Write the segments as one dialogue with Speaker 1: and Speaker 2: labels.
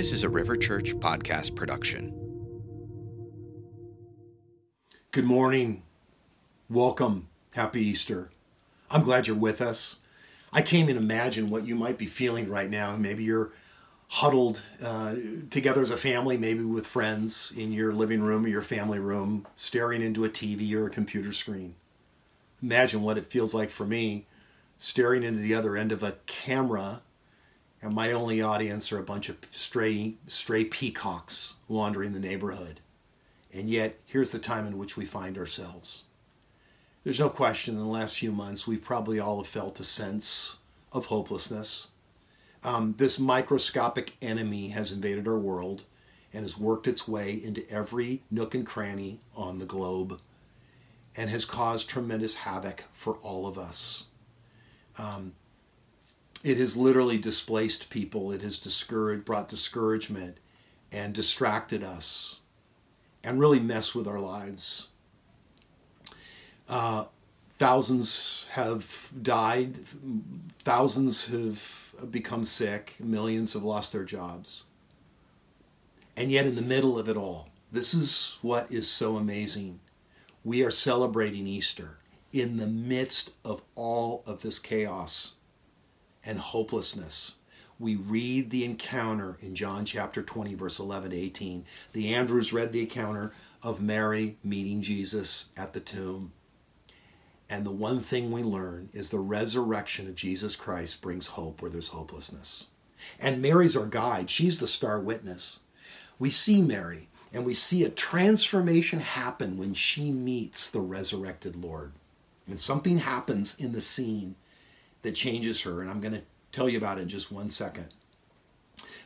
Speaker 1: This is a River Church podcast production.
Speaker 2: Good morning. Welcome. Happy Easter. I'm glad you're with us. I can't even imagine what you might be feeling right now. Maybe you're huddled uh, together as a family, maybe with friends in your living room or your family room, staring into a TV or a computer screen. Imagine what it feels like for me staring into the other end of a camera, and my only audience are a bunch of stray, stray peacocks wandering the neighborhood. And yet, here's the time in which we find ourselves. There's no question in the last few months, we've probably all felt a sense of hopelessness um, this microscopic enemy has invaded our world and has worked its way into every nook and cranny on the globe and has caused tremendous havoc for all of us. Um, it has literally displaced people, it has discouraged, brought discouragement and distracted us and really messed with our lives. Uh, thousands have died, thousands have become sick, millions have lost their jobs. And yet, in the middle of it all, this is what is so amazing. We are celebrating Easter in the midst of all of this chaos and hopelessness. We read the encounter in John chapter 20, verse 11 to 18. The Andrews read the encounter of Mary meeting Jesus at the tomb. And the one thing we learn is the resurrection of Jesus Christ brings hope where there's hopelessness. And Mary's our guide, she's the star witness. We see Mary and we see a transformation happen when she meets the resurrected Lord. And something happens in the scene that changes her, and I'm going to tell you about it in just one second.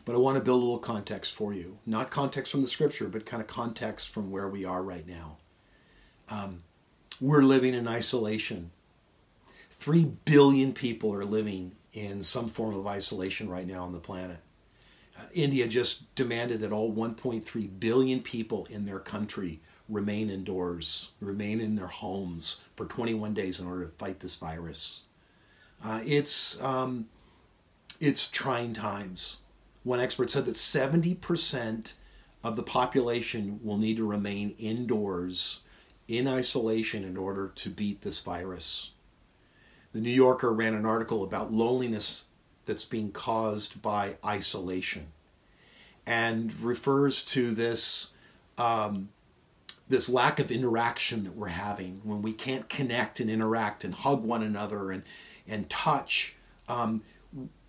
Speaker 2: But I want to build a little context for you. Not context from the scripture, but kind of context from where we are right now. Um, we're living in isolation. Three billion people are living in some form of isolation right now on the planet. Uh, India just demanded that all 1.3 billion people in their country remain indoors, remain in their homes for 21 days in order to fight this virus. Uh, it's um, it's trying times. One expert said that 70% of the population will need to remain indoors in isolation in order to beat this virus. The New Yorker ran an article about loneliness that's being caused by isolation and refers to this um, this lack of interaction that we're having when we can't connect and interact and hug one another and and touch. Um,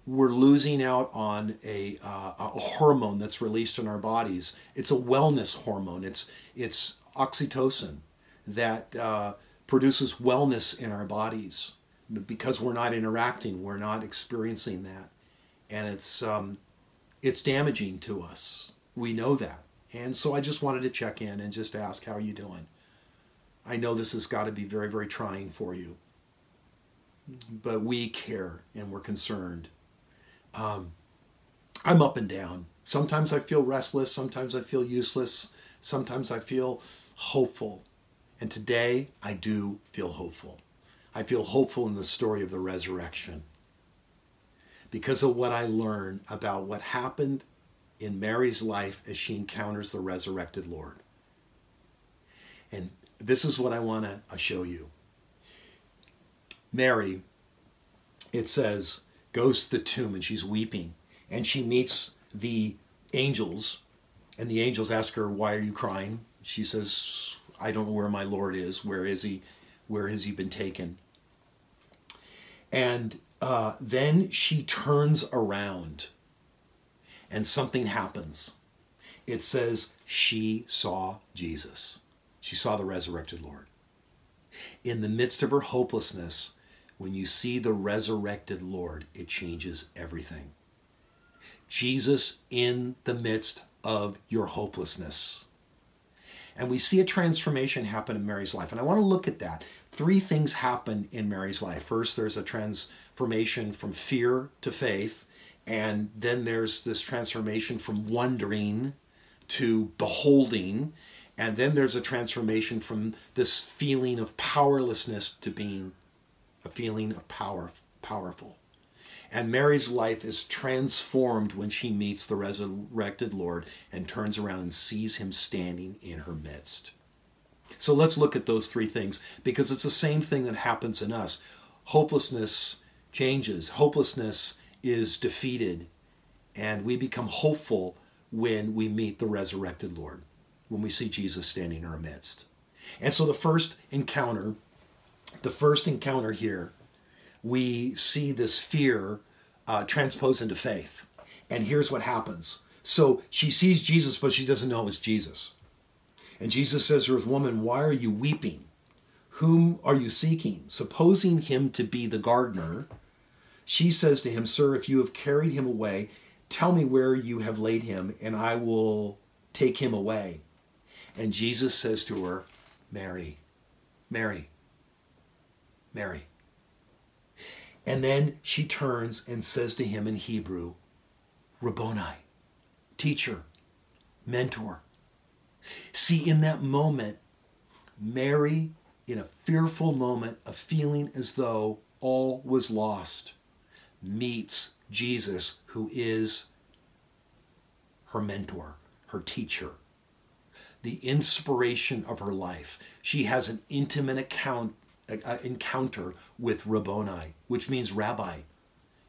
Speaker 2: we're losing out on a, uh, a hormone that's released in our bodies. It's a wellness hormone. It's it's oxytocin that uh, produces wellness in our bodies. Because we're not interacting, we're not experiencing that, and it's um, it's damaging to us. We know that, and so I just wanted to check in and just ask, how are you doing? I know this has got to be very, very trying for you, but we care and we're concerned. Um, I'm up and down. Sometimes I feel restless. Sometimes I feel useless. Sometimes I feel hopeful. And today I do feel hopeful. I feel hopeful in the story of the resurrection because of what I learn about what happened in Mary's life as she encounters the resurrected Lord. And this is what I want to uh, show you. Mary, it says, goes to the tomb and she's weeping and she meets the angels and the angels ask her, Why are you crying? She says, I don't know where my Lord is. Where is he? Where has he been taken? And uh, then she turns around and something happens. It says she saw Jesus. She saw the resurrected Lord. In the midst of her hopelessness, when you see the resurrected Lord, it changes everything. Jesus in the midst of your hopelessness. And we see a transformation happen in Mary's life. And I want to look at that. Three things happen in Mary's life. First, there's a transformation from fear to faith. And then there's this transformation from wondering to beholding. And then there's a transformation from this feeling of powerlessness to being a feeling of power, powerful. And Mary's life is transformed when she meets the resurrected Lord and turns around and sees him standing in her midst. So let's look at those three things because it's the same thing that happens in us. Hopelessness changes, hopelessness is defeated, and we become hopeful when we meet the resurrected Lord, when we see Jesus standing in our midst. And so the first encounter, the first encounter here, we see this fear uh, transposed into faith. And here's what happens. So she sees Jesus, but she doesn't know it's Jesus. And Jesus says to her, Woman, why are you weeping? Whom are you seeking? Supposing him to be the gardener, she says to him, Sir, if you have carried him away, tell me where you have laid him, and I will take him away. And Jesus says to her, Mary, Mary, Mary. And then she turns and says to him in Hebrew, Rabboni, teacher, mentor. See, in that moment, Mary, in a fearful moment of feeling as though all was lost, meets Jesus, who is her mentor, her teacher, the inspiration of her life. She has an intimate account, encounter with Rabboni, which means rabbi.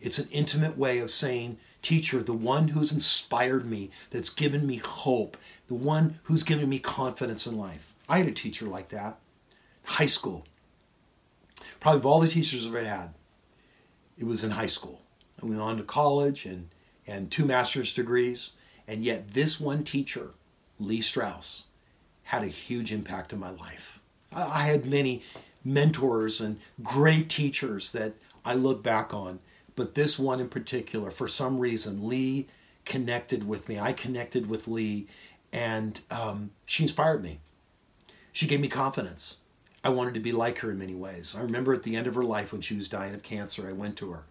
Speaker 2: It's an intimate way of saying, Teacher, the one who's inspired me, that's given me hope, the one who's given me confidence in life. I had a teacher like that. High school. Probably of all the teachers I've ever had, it was in high school. I went on to college and, and two master's degrees. And yet, this one teacher, Lee Strauss, had a huge impact on my life. I had many mentors and great teachers that I look back on, but this one in particular, for some reason, Lee connected with me. I connected with Lee, and um, she inspired me. She gave me confidence. I wanted to be like her in many ways. I remember at the end of her life when she was dying of cancer, I went to her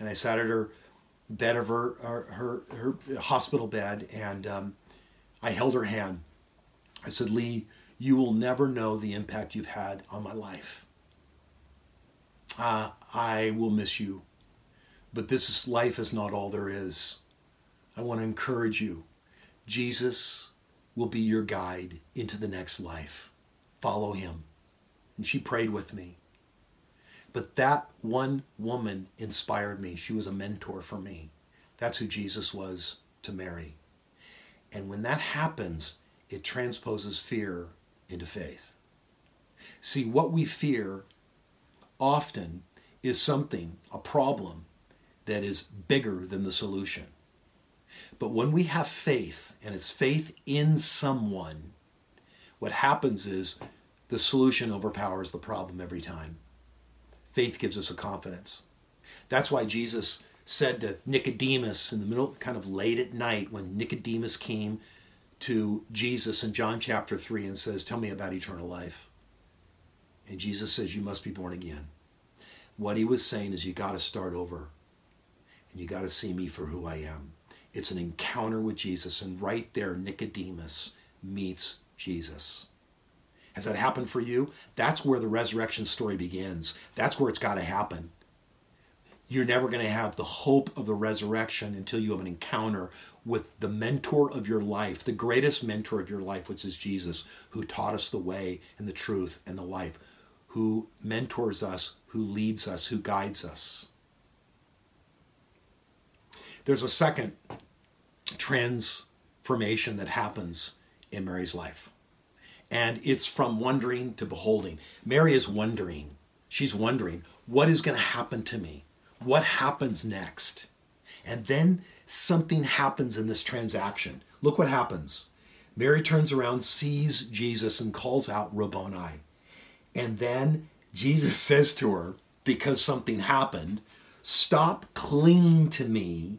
Speaker 2: and I sat at her bed of her her, her, her hospital bed and um, I held her hand. I said, Lee, you will never know the impact you've had on my life. Uh, I will miss you, but this life is not all there is. I want to encourage you Jesus will be your guide into the next life. Follow him. And she prayed with me. But that one woman inspired me. She was a mentor for me. That's who Jesus was to Mary. And when that happens, it transposes fear into faith. See, what we fear often is something, a problem, that is bigger than the solution. But when we have faith, and it's faith in someone, what happens is the solution overpowers the problem every time. Faith gives us a confidence. That's why Jesus said to Nicodemus in the middle, kind of late at night, when Nicodemus came to Jesus in John chapter 3 and says, Tell me about eternal life. And Jesus says, You must be born again. What he was saying is, You got to start over and you got to see me for who I am. It's an encounter with Jesus. And right there, Nicodemus meets Jesus. Has that happened for you? That's where the resurrection story begins. That's where it's got to happen. You're never going to have the hope of the resurrection until you have an encounter with the mentor of your life, the greatest mentor of your life, which is Jesus, who taught us the way and the truth and the life, who mentors us, who leads us, who guides us. There's a second transformation that happens in Mary's life. And it's from wondering to beholding. Mary is wondering. She's wondering, what is going to happen to me? What happens next? And then something happens in this transaction. Look what happens. Mary turns around, sees Jesus, and calls out Rabboni. And then Jesus says to her, because something happened, Stop clinging to me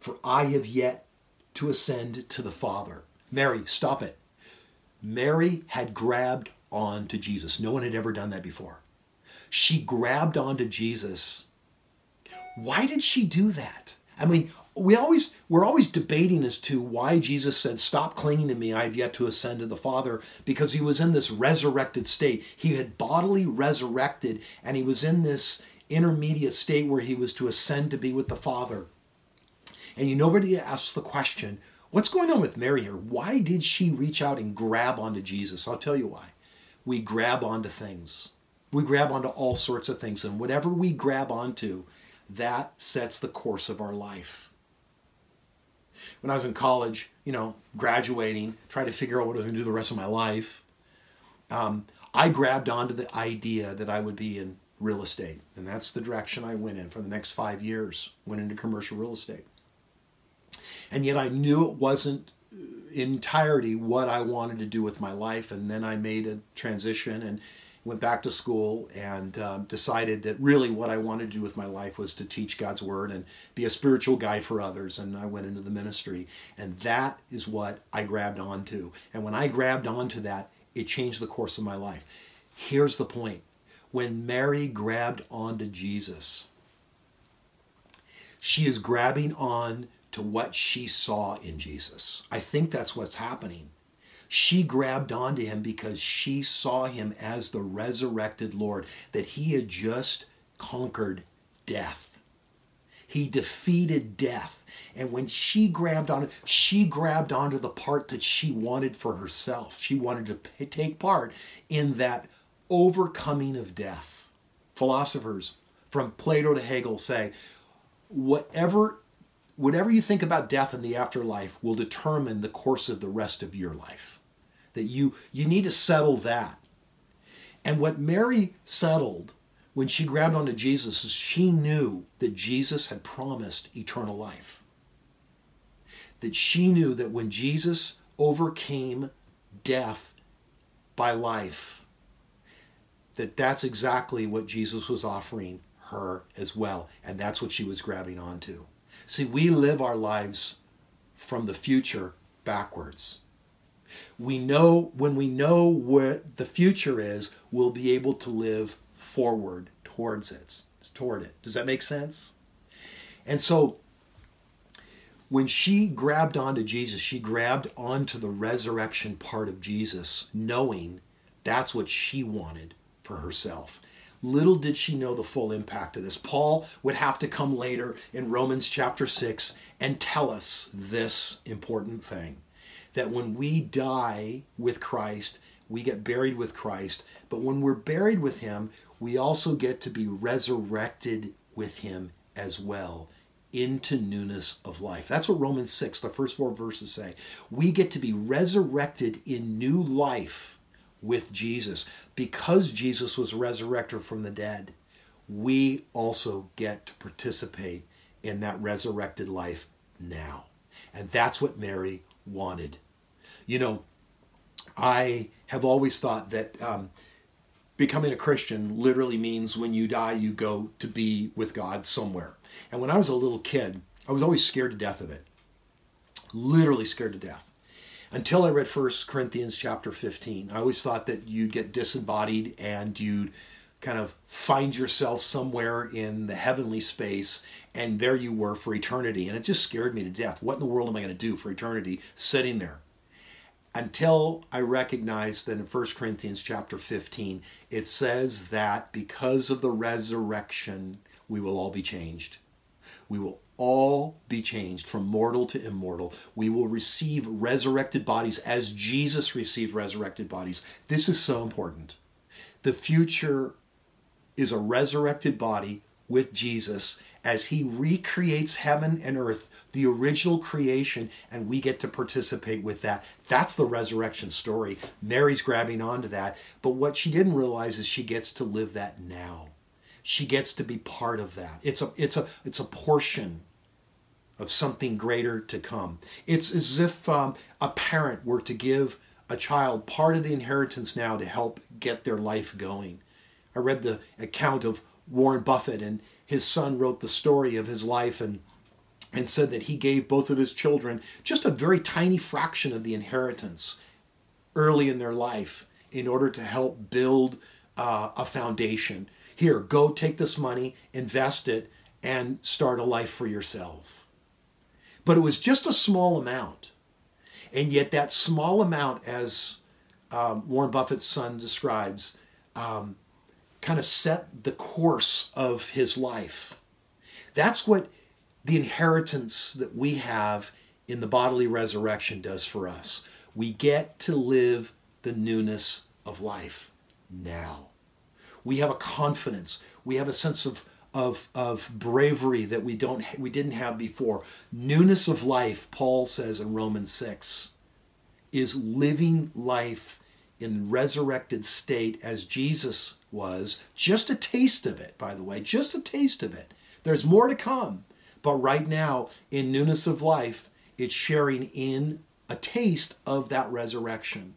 Speaker 2: for I have yet to ascend to the Father. Mary, stop it. Mary had grabbed on to Jesus. No one had ever done that before. She grabbed onto Jesus. Why did she do that? I mean, we always we're always debating as to why Jesus said, "Stop clinging to me; I have yet to ascend to the Father," because he was in this resurrected state. He had bodily resurrected, and he was in this intermediate state where he was to ascend to be with the Father. And you nobody asks the question, what's going on with Mary here? Why did she reach out and grab onto Jesus? I'll tell you why. We grab onto things. We grab onto all sorts of things. And whatever we grab onto, that sets the course of our life. When I was in college, you know, graduating, trying to figure out what I was going to do the rest of my life, um, I grabbed onto the idea that I would be in real estate. And that's the direction I went in for the next five years, went into commercial real estate. And yet I knew it wasn't entirety what I wanted to do with my life. And then I made a transition and went back to school and um, decided that really what I wanted to do with my life was to teach God's word and be a spiritual guide for others. And I went into the ministry. And that is what I grabbed onto. And when I grabbed onto that, it changed the course of my life. Here's the point when Mary grabbed onto Jesus, she is grabbing on to what she saw in Jesus. I think that's what's happening. She grabbed onto him because she saw him as the resurrected Lord, that he had just conquered death. He defeated death. And when she grabbed on it, she grabbed onto the part that she wanted for herself. She wanted to take part in that overcoming of death. Philosophers from Plato to Hegel say, whatever whatever you think about death and the afterlife will determine the course of the rest of your life. That you you need to settle that. And what Mary settled when she grabbed onto Jesus is she knew that Jesus had promised eternal life. That she knew that when Jesus overcame death by life, that that's exactly what Jesus was offering her as well. And that's what she was grabbing onto. See, we live our lives from the future backwards. We know when we know what the future is, we'll be able to live forward towards it. Toward it. Does that make sense? And so when she grabbed onto Jesus, she grabbed onto the resurrection part of Jesus, knowing that's what she wanted for herself. Little did she know the full impact of this. Paul would have to come later in Romans chapter 6 and tell us this important thing that when we die with Christ, we get buried with Christ. But when we're buried with Him, we also get to be resurrected with Him as well into newness of life. That's what Romans 6, the first four verses say. We get to be resurrected in new life with Jesus. Because Jesus was resurrected from the dead, we also get to participate in that resurrected life now. And that's what Mary wanted. You know, I have always thought that um, becoming a Christian literally means when you die, you go to be with God somewhere. And when I was a little kid, I was always scared to death of it. Literally scared to death. Until I read 1 Corinthians chapter 15. I always thought that you'd get disembodied and you'd kind of find yourself somewhere in the heavenly space and there you were for eternity. And it just scared me to death. What in the world am I going to do for eternity sitting there? Until I recognized that in 1 Corinthians chapter 15, it says that because of the resurrection, we will all be changed. We will all be changed from mortal to immortal. We will receive resurrected bodies as Jesus received resurrected bodies. This is so important. The future is a resurrected body with Jesus as he recreates heaven and earth, the original creation, and we get to participate with that. That's the resurrection story. Mary's grabbing onto that. But what she didn't realize is she gets to live that now. She gets to be part of that. It's a it's a it's a portion of something greater to come. It's as if um, a parent were to give a child part of the inheritance now to help get their life going. I read the account of Warren Buffett, and his son wrote the story of his life and and said that he gave both of his children just a very tiny fraction of the inheritance early in their life in order to help build uh, a foundation. Here, go take this money, invest it, and start a life for yourself. But it was just a small amount. And yet, that small amount, as um, Warren Buffett's son describes, um, kind of set the course of his life. That's what the inheritance that we have in the bodily resurrection does for us. We get to live the newness of life now. We have a confidence. We have a sense of, of, of bravery that we, don't, we didn't have before. Newness of life, Paul says in Romans 6, is living life in resurrected state as Jesus was. Just a taste of it, by the way, just a taste of it. There's more to come. But right now, in newness of life, it's sharing in a taste of that resurrection.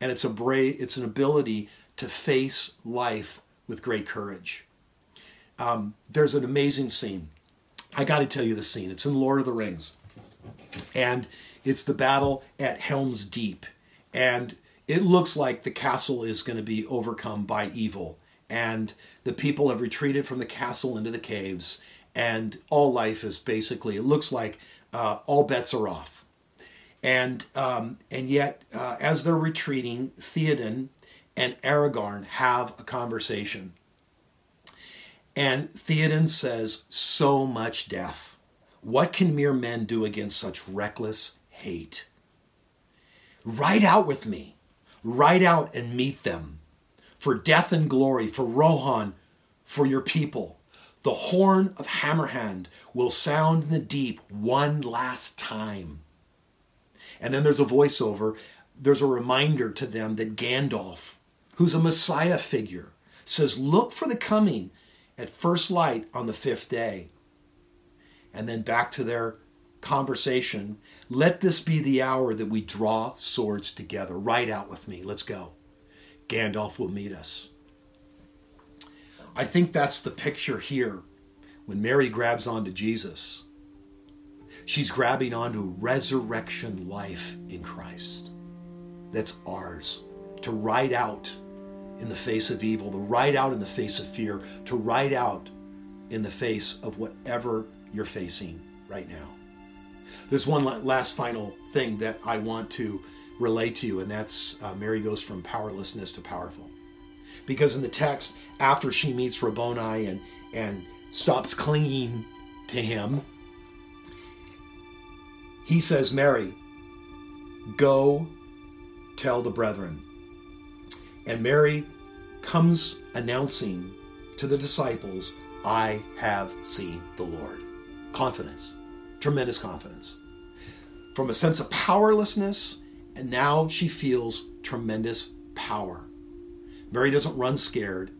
Speaker 2: And it's a brave, it's an ability to face life with great courage. Um, there's an amazing scene. I got to tell you the scene. It's in Lord of the Rings. And it's the battle at Helm's Deep. And it looks like the castle is going to be overcome by evil. And the people have retreated from the castle into the caves. And all life is basically, it looks like uh, all bets are off. And, um, and yet, uh, as they're retreating, Theoden and Aragorn have a conversation. And Theoden says, So much death. What can mere men do against such reckless hate? Ride out with me. Ride out and meet them. For death and glory, for Rohan, for your people. The horn of Hammerhand will sound in the deep one last time. And then there's a voiceover. There's a reminder to them that Gandalf, who's a Messiah figure, says, Look for the coming at first light on the fifth day. And then back to their conversation. Let this be the hour that we draw swords together. Ride out with me. Let's go. Gandalf will meet us. I think that's the picture here when Mary grabs onto Jesus. She's grabbing onto resurrection life in Christ. That's ours to ride out in the face of evil, to ride out in the face of fear, to ride out in the face of whatever you're facing right now. There's one last final thing that I want to relate to you, and that's uh, Mary goes from powerlessness to powerful. Because in the text, after she meets Rabboni and, and stops clinging to him, he says, Mary, go tell the brethren. And Mary comes announcing to the disciples, I have seen the Lord. Confidence, tremendous confidence. From a sense of powerlessness, and now she feels tremendous power. Mary doesn't run scared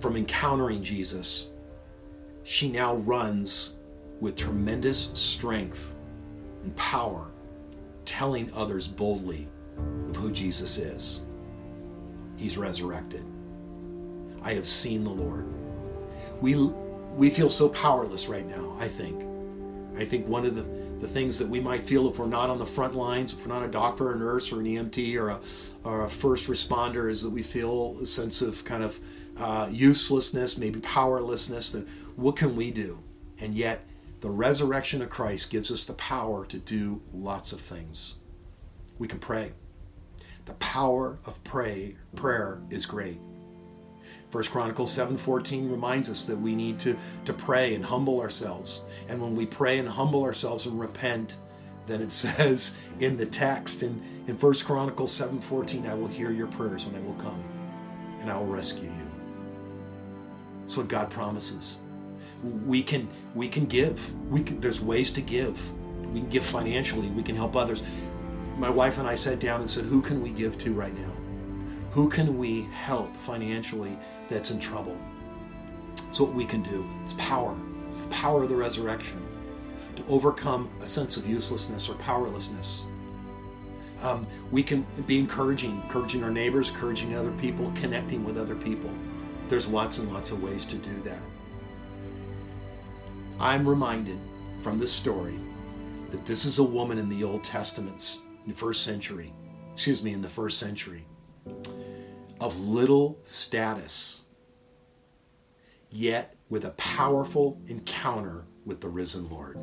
Speaker 2: from encountering Jesus. She now runs with tremendous strength and power, telling others boldly of who Jesus is. He's resurrected. I have seen the Lord. We, we feel so powerless right now, I think. I think one of the, the things that we might feel if we're not on the front lines, if we're not a doctor or a nurse or an EMT or a, or a first responder, is that we feel a sense of kind of uh, uselessness, maybe powerlessness, that what can we do? And yet, the resurrection of Christ gives us the power to do lots of things. We can pray. The power of pray, prayer is great. 1 Chronicles 7:14 reminds us that we need to, to pray and humble ourselves. And when we pray and humble ourselves and repent, then it says in the text in, in 1 Chronicles 7:14, I will hear your prayers and I will come and I will rescue you. That's what God promises. We can we can give. We can, there's ways to give. We can give financially. We can help others my wife and I sat down and said, Who can we give to right now? Who can we help financially that's in trouble? It's what we can do. It's power. It's the power of the resurrection to overcome a sense of uselessness or powerlessness. Um, we can be encouraging, encouraging our neighbors, encouraging other people, connecting with other people. There's lots and lots of ways to do that. I'm reminded from this story that this is a woman in the Old Testament's in the first century, excuse me, in the first century, of little status, yet with a powerful encounter with the risen Lord.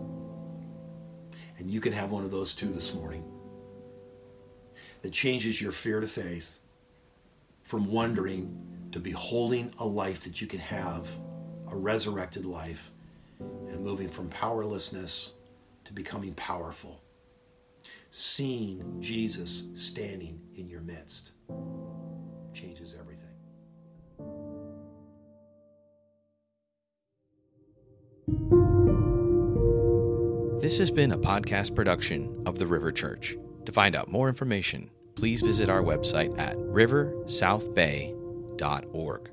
Speaker 2: And you can have one of those too this morning that changes your fear to faith from wondering to beholding a life that you can have, a resurrected life, and moving from powerlessness to becoming powerful. Seeing Jesus standing in your midst changes everything.
Speaker 1: This has been a podcast production of the River Church. To find out more information, please visit our website at riversouthbay.org.